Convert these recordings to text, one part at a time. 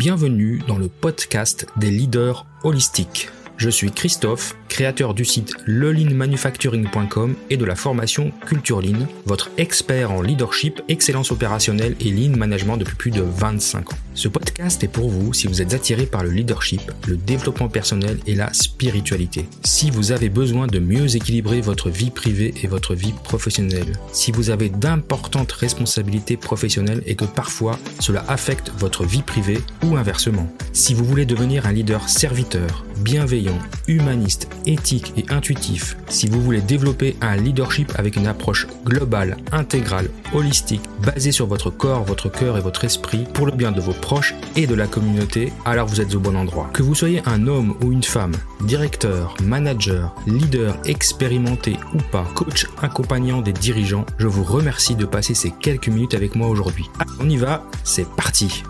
Bienvenue dans le podcast des leaders holistiques. Je suis Christophe, créateur du site lelinmanufacturing.com et de la formation Culture Lean, votre expert en leadership, excellence opérationnelle et lean management depuis plus de 25 ans. Ce podcast est pour vous si vous êtes attiré par le leadership, le développement personnel et la spiritualité. Si vous avez besoin de mieux équilibrer votre vie privée et votre vie professionnelle. Si vous avez d'importantes responsabilités professionnelles et que parfois cela affecte votre vie privée ou inversement. Si vous voulez devenir un leader serviteur, bienveillant, humaniste, éthique et intuitif, si vous voulez développer un leadership avec une approche globale, intégrale, holistique, basée sur votre corps, votre cœur et votre esprit, pour le bien de vos proches et de la communauté, alors vous êtes au bon endroit. Que vous soyez un homme ou une femme, directeur, manager, leader expérimenté ou pas, coach accompagnant des dirigeants, je vous remercie de passer ces quelques minutes avec moi aujourd'hui. On y va, c'est parti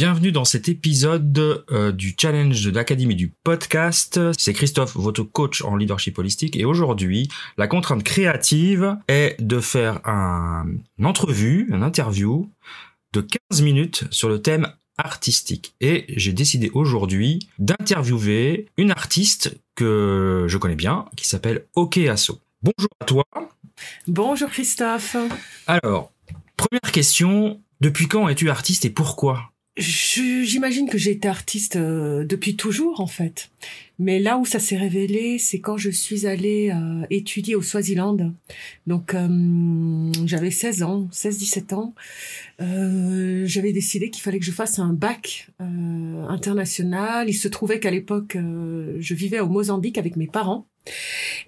Bienvenue dans cet épisode euh, du challenge de l'Académie du podcast. C'est Christophe, votre coach en leadership holistique. Et aujourd'hui, la contrainte créative est de faire un, une entrevue, une interview de 15 minutes sur le thème artistique. Et j'ai décidé aujourd'hui d'interviewer une artiste que je connais bien, qui s'appelle Ok Asso. Bonjour à toi. Bonjour Christophe. Alors, première question, depuis quand es-tu artiste et pourquoi? J'imagine que j'ai été artiste euh, depuis toujours en fait. Mais là où ça s'est révélé, c'est quand je suis allée euh, étudier au Swaziland. Donc euh, j'avais 16 ans, 16-17 ans. j'avais décidé qu'il fallait que je fasse un bac international. Il se trouvait qu'à l'époque, je vivais au Mozambique avec mes parents.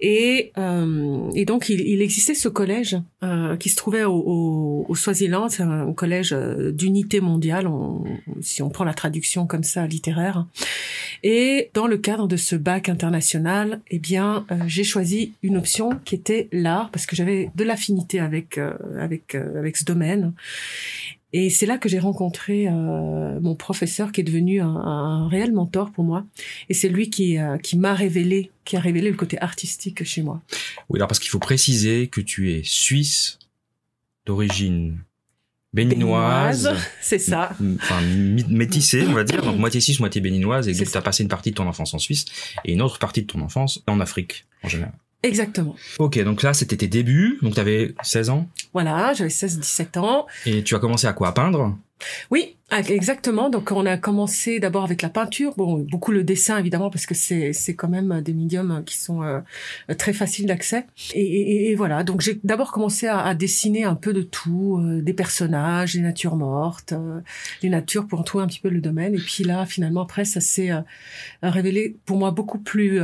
Et, euh, et donc il, il, existait ce collège euh, qui se trouvait au, au, au Swaziland, c'est un collège euh, d'unité mondiale, on, si on prend la traduction comme ça littéraire. Et dans le cadre de ce bac international, eh bien, euh, j'ai choisi une option qui était l'art parce que j'avais de l'affinité avec euh, avec avec ce domaine. Et c'est là que j'ai rencontré euh, mon professeur qui est devenu un, un, réel mentor pour moi. Et c'est lui qui, euh, qui m'a révélé, qui a révélé le côté artistique chez moi. Oui, alors parce qu'il faut préciser que tu es suisse d'origine béninoise. C'est ça. Enfin, métissée, on va dire. Donc, moitié suisse, moitié béninoise. Et donc, tu as passé une partie de ton enfance en Suisse et une autre partie de ton enfance en Afrique, en général. Exactement. Ok, donc là, c'était tes débuts. Donc, tu avais 16 ans Voilà, j'avais 16-17 ans. Et tu as commencé à quoi? À peindre? Oui, exactement. Donc, on a commencé d'abord avec la peinture. Bon, beaucoup le dessin, évidemment, parce que c'est, c'est quand même des médiums qui sont euh, très faciles d'accès. Et, et, et, voilà, donc j'ai d'abord commencé à, à, dessiner un peu de tout, euh, des personnages, des natures mortes, euh, des natures pour en trouver un petit peu le domaine. Et puis là, finalement, après, ça s'est euh, révélé pour moi beaucoup plus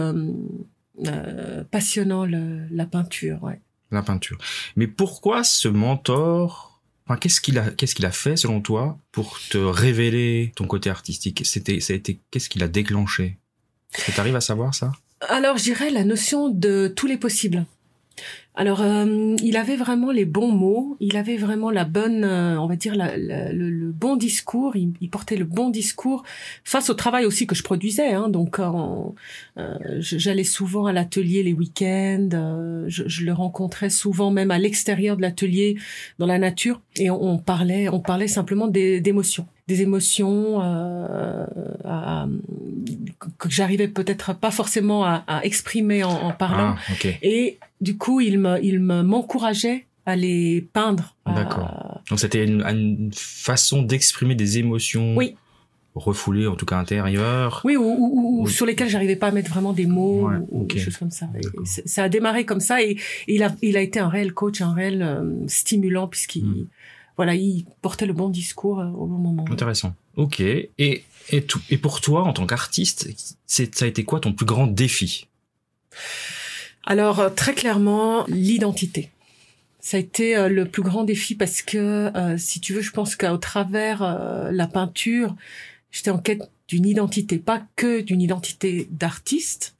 euh, passionnant le, la peinture, ouais. La peinture. Mais pourquoi ce mentor enfin, Qu'est-ce qu'il a, qu'est-ce qu'il a fait selon toi pour te révéler ton côté artistique? C'était, ça a été, qu'est-ce qu'il a déclenché? Est-ce que tu arrives à savoir ça? Alors, je dirais la notion de tous les possibles. Alors, euh, il avait vraiment les bons mots, il avait vraiment la bonne, euh, on va dire, le, bon discours, il, portait le bon discours face au travail aussi que je produisais. Hein, donc, euh, j'allais souvent à l'atelier les week-ends, euh, je, le rencontrais souvent même à l'extérieur de l'atelier, dans la nature, et on, on, parlait, on parlait simplement d'émotions des émotions euh, à, que j'arrivais peut-être pas forcément à, à exprimer en, en parlant. Ah, okay. Et du coup, il me, il me m'encourageait à les peindre. D'accord. Donc c'était une, une, façon d'exprimer des émotions. Oui. refoulées, en tout cas intérieures. Oui, ou, ou, ou oui. sur lesquelles j'arrivais pas à mettre vraiment des mots ouais, ou okay. des choses comme ça. ça a démarré comme ça et, et, il a, il a été un réel coach, un réel euh, stimulant puisqu'il mm voilà, il portait le bon discours euh, au bon moment. Intéressant. Ok. Et, et, tout, et pour toi, en tant qu'artiste, ça a été quoi ton plus grand défi? Alors, euh, très clairement, l'identité. Ça a été euh, le plus grand défi parce que, euh, si tu veux, je pense qu'au travers euh, la peinture, j'étais en quête d'une identité, pas que d'une identité d'artiste,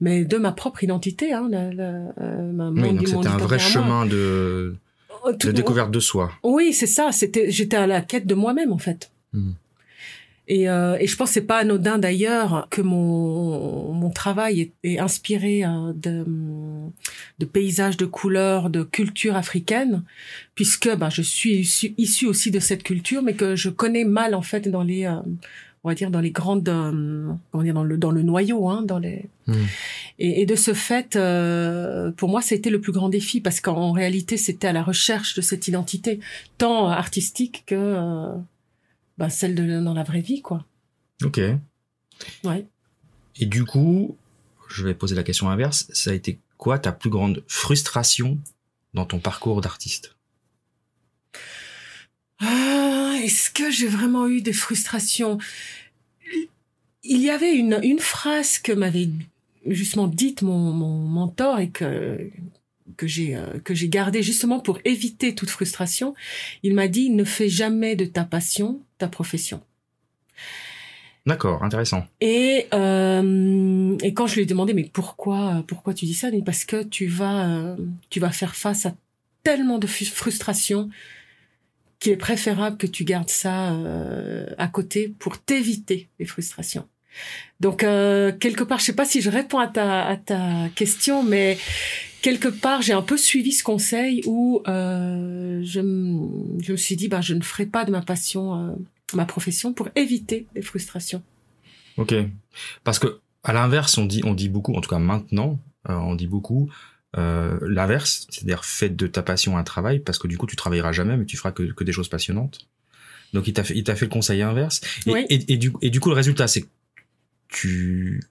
mais de ma propre identité. Hein, la, la, ma, oui, donc c'était un vrai chemin de de découverte de soi. Oui, c'est ça. C'était, j'étais à la quête de moi-même en fait. Mmh. Et, euh, et je pense que c'est pas anodin d'ailleurs que mon, mon travail est, est inspiré euh, de, de paysages, de couleurs, de culture africaine, puisque ben, je suis issue issu aussi de cette culture, mais que je connais mal en fait dans les, euh, on va dire dans les grandes, euh, comment dire, dans le dans le noyau, hein, dans les. Hmm. Et, et de ce fait, euh, pour moi, c'était le plus grand défi parce qu'en réalité, c'était à la recherche de cette identité, tant artistique que euh, bah, celle de dans la vraie vie, quoi. Ok. Ouais. Et du coup, je vais poser la question inverse. Ça a été quoi ta plus grande frustration dans ton parcours d'artiste? Ah, Est-ce que j'ai vraiment eu des frustrations? Il y avait une, une phrase que m'avait justement dite mon, mon mentor et que que j'ai euh, que j'ai gardé justement pour éviter toute frustration. Il m'a dit ne fais jamais de ta passion ta profession. D'accord, intéressant. Et, euh, et quand je lui ai demandé mais pourquoi pourquoi tu dis ça, il dit parce que tu vas euh, tu vas faire face à tellement de fu- frustration qu'il est préférable que tu gardes ça euh, à côté pour t'éviter les frustrations. Donc euh, quelque part, je sais pas si je réponds à ta question, mais quelque part j'ai un peu suivi ce conseil où euh, je, je me suis dit bah je ne ferai pas de ma passion ma profession pour éviter les frustrations. Ok. Parce que à l'inverse, on dit, on dit beaucoup, en tout cas maintenant, on dit beaucoup euh, l'inverse, c'est-à-dire fais de ta passion un travail, parce que du coup tu travailleras jamais, mais tu feras que, que des choses passionnantes. Donc il t'a fait, il t'a fait le conseil inverse. Et, Oui. et, et du, et du coup le résultat, c'est que tu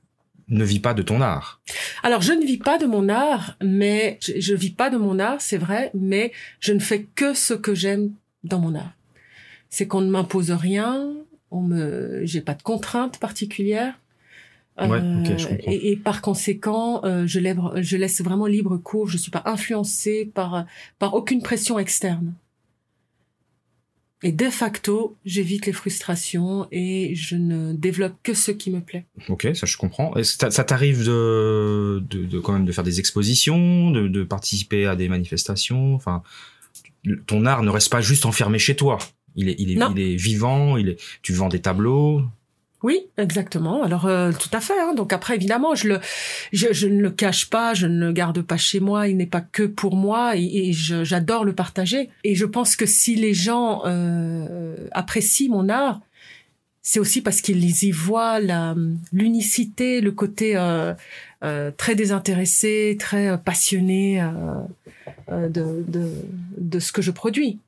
ne vis pas de ton art. Alors je ne vis pas de mon art, mais je, je vis pas de mon art, c'est vrai, mais je ne fais que ce que j'aime dans mon art. C'est qu'on ne m'impose rien, on me, j'ai pas de contraintes particulières. Ouais, ok, je comprends. et, et par conséquent, euh, je, lève- je laisse vraiment libre cours. Je suis pas influencée par par aucune pression externe. Et de facto, j'évite les frustrations et je ne développe que ce qui me plaît. Ok, ça je comprends. Et ça, ça t'arrive de, de, de quand même de faire des expositions, de, de participer à des manifestations? Enfin, ton art ne reste pas juste enfermé chez toi. Il est, il est, il est vivant. Il est, tu vends des tableaux. Oui, exactement. Alors euh, tout à fait. hein. Donc après, évidemment, je le, je, je ne le cache pas, je ne le garde pas chez moi. Il n'est pas que pour moi et, et j'adore le partager. Et je pense que si les gens euh, apprécient mon art, c'est aussi parce qu'ils y voient l'unicité, le côté euh, euh, très désintéressé, très euh, passionné euh, euh, de, de de ce que je produis.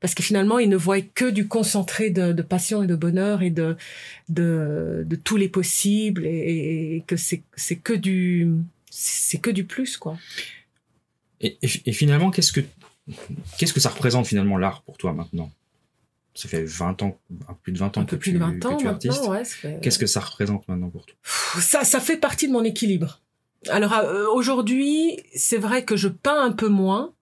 Parce que finalement, ils ne voient que du concentré de, de passion et de bonheur et de de, de tous les possibles et, et que c'est que du c'est que du plus quoi. Et, et, et finalement, qu'est-ce que, qu'est-ce que ça représente finalement l'art pour toi maintenant? Ça fait 20 ans, plus de 20 ans Un que peu plus tu, de 20 que ans tu es artiste. ouais. Qu'est-ce que ça représente maintenant pour toi? Ça ça fait partie de mon équilibre. Alors euh, aujourd'hui, c'est vrai que je peins un peu moins,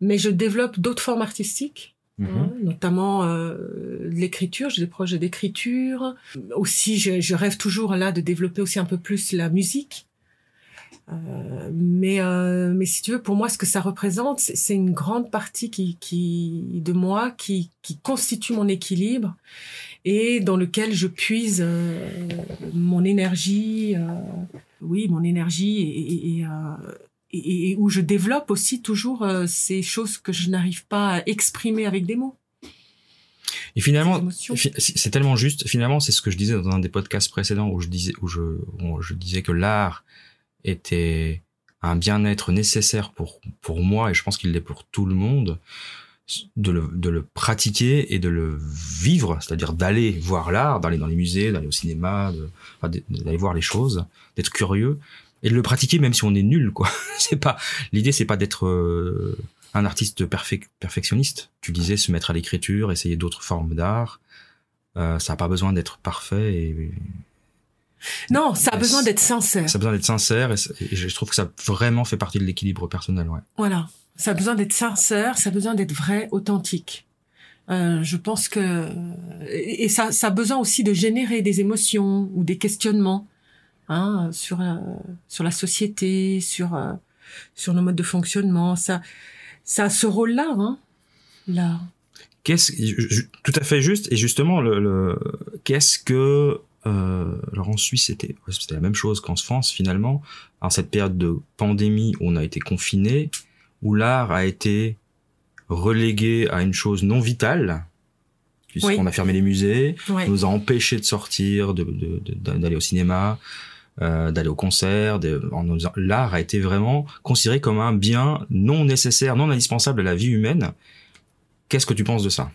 mais je développe d'autres formes artistiques. Mhm. hein, notamment euh, l'écriture, j'ai des projets d'écriture. Aussi, je, je rêve toujours là de développer aussi un peu plus la musique. Euh, mais euh, mais si tu veux, pour moi, ce que ça représente, c'est une grande partie qui qui de moi qui qui constitue mon équilibre et dans lequel je puise euh, mon énergie, euh, oui, mon énergie et, et, et, euh, et- et où je développe aussi toujours euh, ces choses que je n'arrive pas à exprimer avec des mots. Et finalement, c'est tellement juste. Finalement, c'est ce que je disais dans un des podcasts précédents où je disais, où je, où je disais que l'art était un bien-être nécessaire pour pour moi et je pense qu'il l'est pour tout le monde de le, de le pratiquer et de le vivre, c'est-à-dire d'aller voir l'art, d'aller dans les musées, d'aller au cinéma, d'aller voir les choses, d'être curieux et de le pratiquer même si on est nul quoi. c'est pas l'idée c'est pas d'être euh, un artiste perfec- perfectionniste. Tu disais se mettre à l'écriture, essayer d'autres formes d'art. Euh, ça n'a pas besoin d'être parfait et Non, ça a besoin d'être sincère. ça a besoin d'être sincère et, je trouve que ça vraiment fait partie de l'équilibre personnel. Ouais. Voilà. Ça a besoin d'être sincère, ça a besoin d'être vrai, authentique. Euh, je pense que et et ça, ça a besoin aussi de générer des émotions ou des questionnements hein, sur euh, sur la société, sur euh, sur nos modes de fonctionnement. Ça ça a ce rôle-là, hein, là. Qu'est-ce tout à fait juste et justement le, le qu'est-ce que euh, alors en Suisse c'était c'était la même chose qu'en France finalement en cette période de pandémie où on a été confiné où l'art a été relégué à une chose non vitale puisqu'on a fermé les musées, on nous a empêchés de sortir, d'aller de, de, au cinéma, euh, d'aller au concert. L'art a été vraiment considéré comme un bien non nécessaire, non indispensable à la vie humaine. Qu'est-ce que tu penses de ça?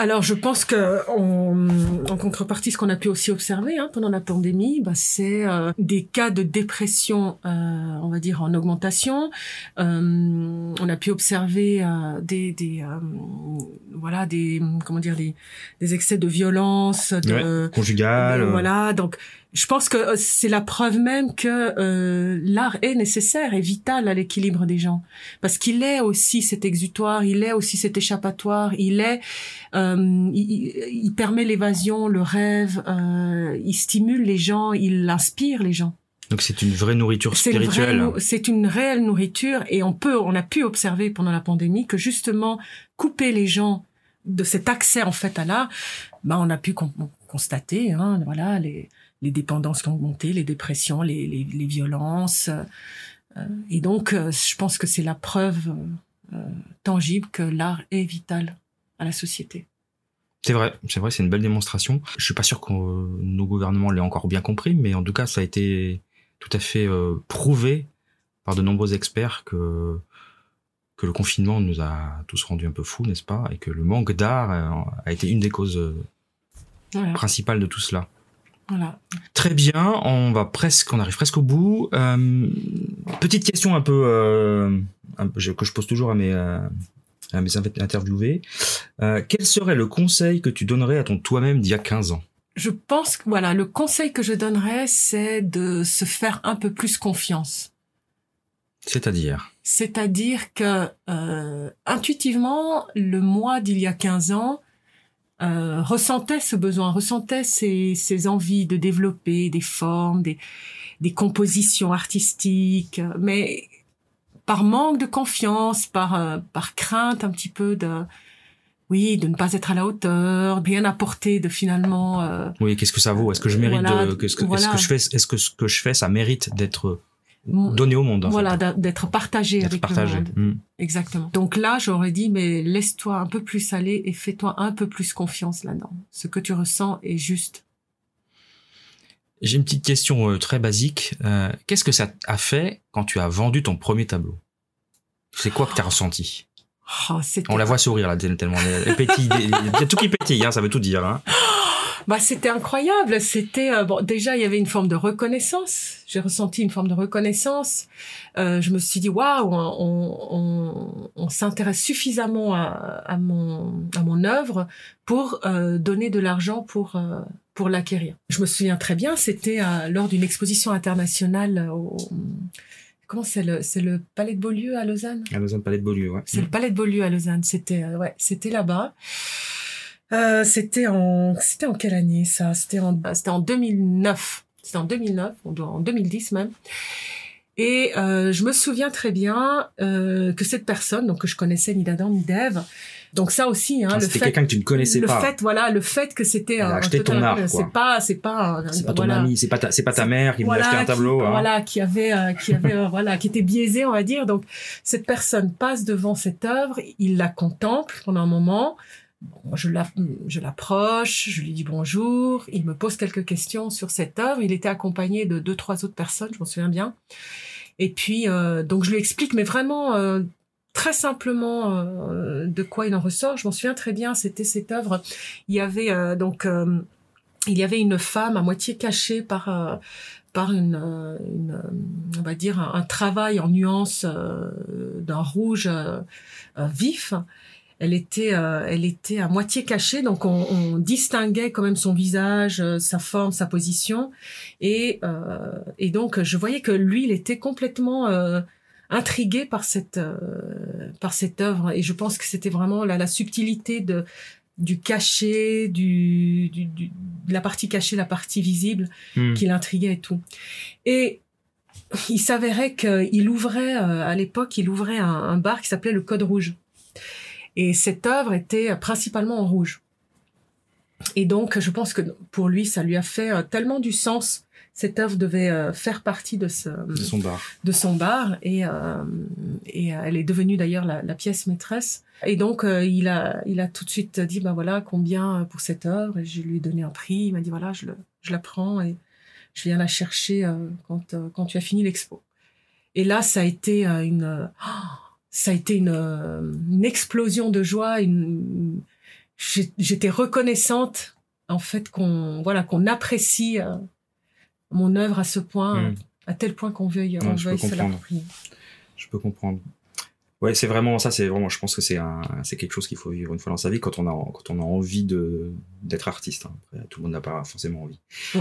Alors, je pense que en contrepartie, ce qu'on a pu aussi observer hein, pendant la pandémie, bah, c'est euh, des cas de dépression, euh, on va dire en augmentation. Euh, on a pu observer des, des voilà, des comment dire, des, des excès de violence, de, conjugale. voilà, donc je pense que euh, c'est la preuve même que euh, l'art est nécessaire et vital à l'équilibre des gens parce qu'il est aussi cet exutoire, il est aussi cet échappatoire, il est, euh, il, permet l'évasion, le rêve, euh, il stimule les gens, il inspire les gens. Donc c'est une vraie nourriture spirituelle. C'est une réelle nourriture et on peut, on a pu observer pendant la pandémie que justement couper les gens de cet accès en fait à l'art, bah on a pu constater, hein, voilà les les dépendances qui ont augmenté, les dépressions, les, les, les violences. Euh, et donc, euh, je pense que c'est la preuve euh, tangible que l'art est vital à la société. C'est vrai, c'est vrai, c'est une belle démonstration. Je suis pas sûr que nos gouvernements l'aient encore bien compris, mais en tout cas, ça a été tout à fait prouvé par de nombreux experts que que le confinement nous a tous rendus un peu fous, n'est-ce pas, et que le manque d'art a été une des causes principales de tout cela. Voilà. Très bien, on va presque, on arrive presque au bout. Euh, petite question un peu, euh, que je pose toujours à mes, euh, à mes interviewés. Euh, quel serait le conseil que tu donnerais à ton toi-même d'il y a 15 ans? Je pense que voilà, le conseil que je donnerais, c'est de se faire un peu plus confiance. C'est-à-dire? C'est-à-dire que intuitivement, le moi d'il y a 15 ans, euh, ressentait ce besoin, ressentait ces, ces, envies de développer des formes, des, des compositions artistiques, mais par manque de confiance, par, euh, par crainte un petit peu de, oui, de ne pas être à la hauteur, bien apporter de finalement. Euh, oui, qu'est-ce que ça vaut? Est-ce que je mérite de, est-ce que, est-ce que je fais, est-ce que ce que je fais, ça mérite d'être donné au monde. voilà, d'être partagé avec partagé. le monde. Hmm. Exactement. Donc là, j'aurais dit, mais laisse-toi un peu plus aller et fais-toi un peu plus confiance là-dedans. Ce que tu ressens est juste. J'ai une petite question euh, très basique. Euh, Qu'est-ce que ça a fait quand tu as vendu ton premier tableau? C'est quoi que tu as ressenti? Oh, On la voit sourire là tellement. Elle pétille, il y a tout qui pétille, hein, ça veut tout dire. Hein. Bah, c'était incroyable. C'était euh, bon. Déjà, il y avait une forme de reconnaissance. J'ai ressenti une forme de reconnaissance. Euh, je me suis dit waouh, on, on, on s'intéresse suffisamment à, à, mon à mon œuvre pour euh, donner de l'argent pour euh, pour l'acquérir. Je me souviens très bien. C'était euh, lors d'une exposition internationale au comment c'est le c'est le Palais de Beaulieu à Lausanne? À Lausanne, Palais de Beaulieu, ouais. C'est le Palais de Beaulieu à Lausanne. C'était ouais, c'était là-bas. Euh, c'était en c'était en quelle année ça? C'était en c'était en 2009. C'était en 2009, en 2010 même. Et euh, je me souviens très bien euh, que cette personne, donc que je connaissais ni d'Adam ni d'Ève, donc ça aussi, hein, ah, le fait quelqu'un que tu ne connaissais le pas. Le fait, voilà, le fait que c'était un, acheté ton art, c'est pas, c'est pas, c'est pas ton ami, c'est pas ta, c'est pas ta mère qui voulait acheter un tableau. hein. Voilà, qui avait, euh, qui avait, euh, voilà, qui était biaisé, on va dire. Donc cette personne passe devant cette œuvre, il la contemple pendant un moment, je l'approche, je lui dis bonjour, il me pose quelques questions sur cette œuvre. Il était accompagné de deux, trois autres personnes, je m'en souviens bien. Et puis, euh, donc je lui explique, mais vraiment euh, très simplement euh, de quoi il en ressort. Je m'en souviens très bien, c'était cette œuvre. Il y avait donc, il y avait une femme à moitié cachée par par une, on va dire un, un travail en nuances d'un rouge vif elle était, euh, elle était à moitié cachée, donc on, on, distinguait quand même son visage, euh, sa forme, sa position, et euh, et donc je voyais que lui, il était complètement euh, intrigué par cette par cette œuvre, et je pense que c'était vraiment la, la subtilité de du cachet, du, du, du, de la partie cachée, la partie visible, hmm. qui l'intriguait et tout. Et il s'avérait qu'il ouvrait, à l'époque, il ouvrait un, un bar qui s'appelait le Code Rouge. Et cette œuvre était principalement en rouge. Et donc, je pense que pour lui, ça lui a fait euh, tellement du sens. Cette œuvre devait euh, faire partie de, ce, de son bar. De son bar et, euh, et elle est devenue d'ailleurs la, la, pièce maîtresse. Et donc, il, a, il a tout de suite dit, ben voilà, combien pour cette œuvre? Et je lui ai donné un prix. Il m'a dit, voilà, je, le, je la prends et je viens la chercher quand, quand tu as fini l'expo. Et là, ça a été une... ça a été une, une explosion de joie, une, j'étais reconnaissante en fait qu'on voilà qu'on apprécie euh, mon œuvre à ce point, hmm. à tel point qu'on veuille, on veuille se l'approprier. Je peux comprendre. Ouais, c'est vraiment ça. C'est vraiment, je pense que c'est un, c'est quelque chose qu'il faut vivre une fois dans sa vie quand on a, quand on a envie de d'être artiste. Hein. Après, tout le monde n'a pas forcément envie.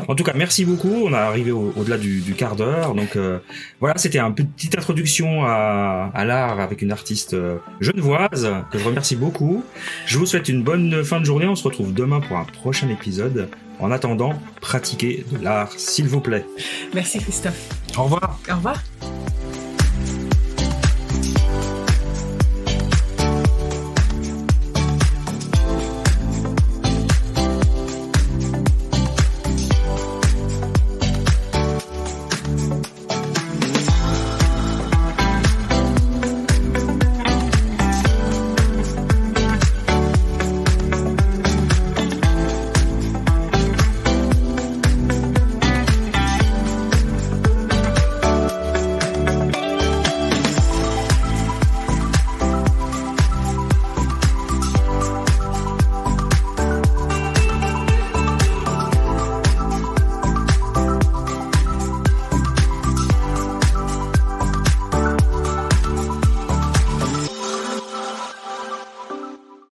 En tout cas, merci beaucoup. On a arrivé au-delà du, du, quart d'heure. Donc euh, voilà, c'était une petite introduction à, à l'art avec une artiste euh, genevoise que je remercie beaucoup. Je vous souhaite une bonne fin de journée. On se retrouve demain pour un prochain épisode. En attendant, pratiquez de l'art, s'il vous plaît. Merci Christophe. Au revoir. Au revoir.